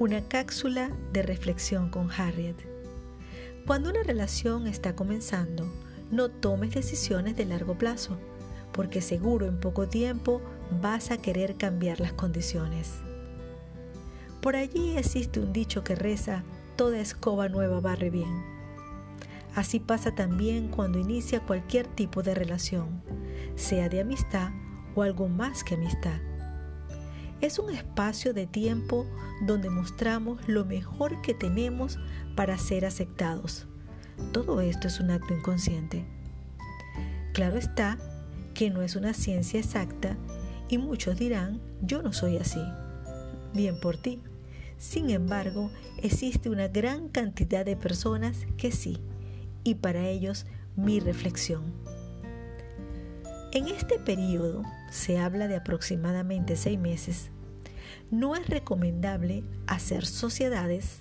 una cápsula de reflexión con Harriet. Cuando una relación está comenzando, no tomes decisiones de largo plazo, porque seguro en poco tiempo vas a querer cambiar las condiciones. Por allí existe un dicho que reza, toda escoba nueva barre bien. Así pasa también cuando inicia cualquier tipo de relación, sea de amistad o algo más que amistad. Es un espacio de tiempo donde mostramos lo mejor que tenemos para ser aceptados. Todo esto es un acto inconsciente. Claro está que no es una ciencia exacta y muchos dirán, yo no soy así. Bien por ti. Sin embargo, existe una gran cantidad de personas que sí, y para ellos mi reflexión. En este periodo, se habla de aproximadamente seis meses, no es recomendable hacer sociedades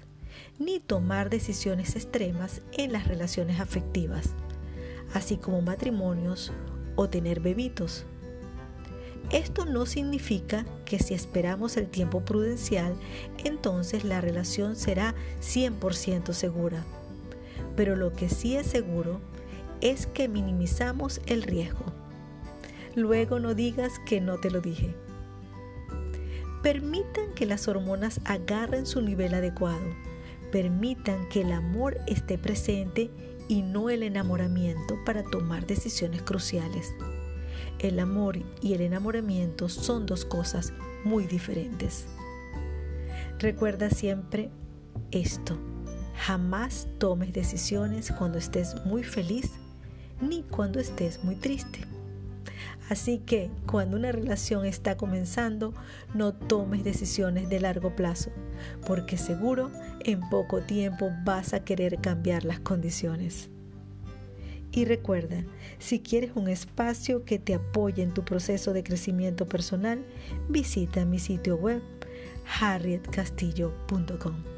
ni tomar decisiones extremas en las relaciones afectivas, así como matrimonios o tener bebitos esto no significa que si esperamos el tiempo prudencial, entonces la relación será 100% segura. Pero lo que sí es seguro es que minimizamos el riesgo. Luego no digas que no te lo dije. Permitan que las hormonas agarren su nivel adecuado. Permitan que el amor esté presente y no el enamoramiento para tomar decisiones cruciales el amor y el enamoramiento son dos cosas muy diferentes. Recuerda siempre esto. Jamás tomes decisiones cuando estés muy feliz ni cuando estés muy triste. Así que cuando una relación está comenzando, no tomes decisiones de largo plazo, porque seguro en poco tiempo vas a querer cambiar las condiciones. Y recuerda, si quieres un espacio que te apoye en tu proceso de crecimiento personal, visita mi sitio web harrietcastillo.com.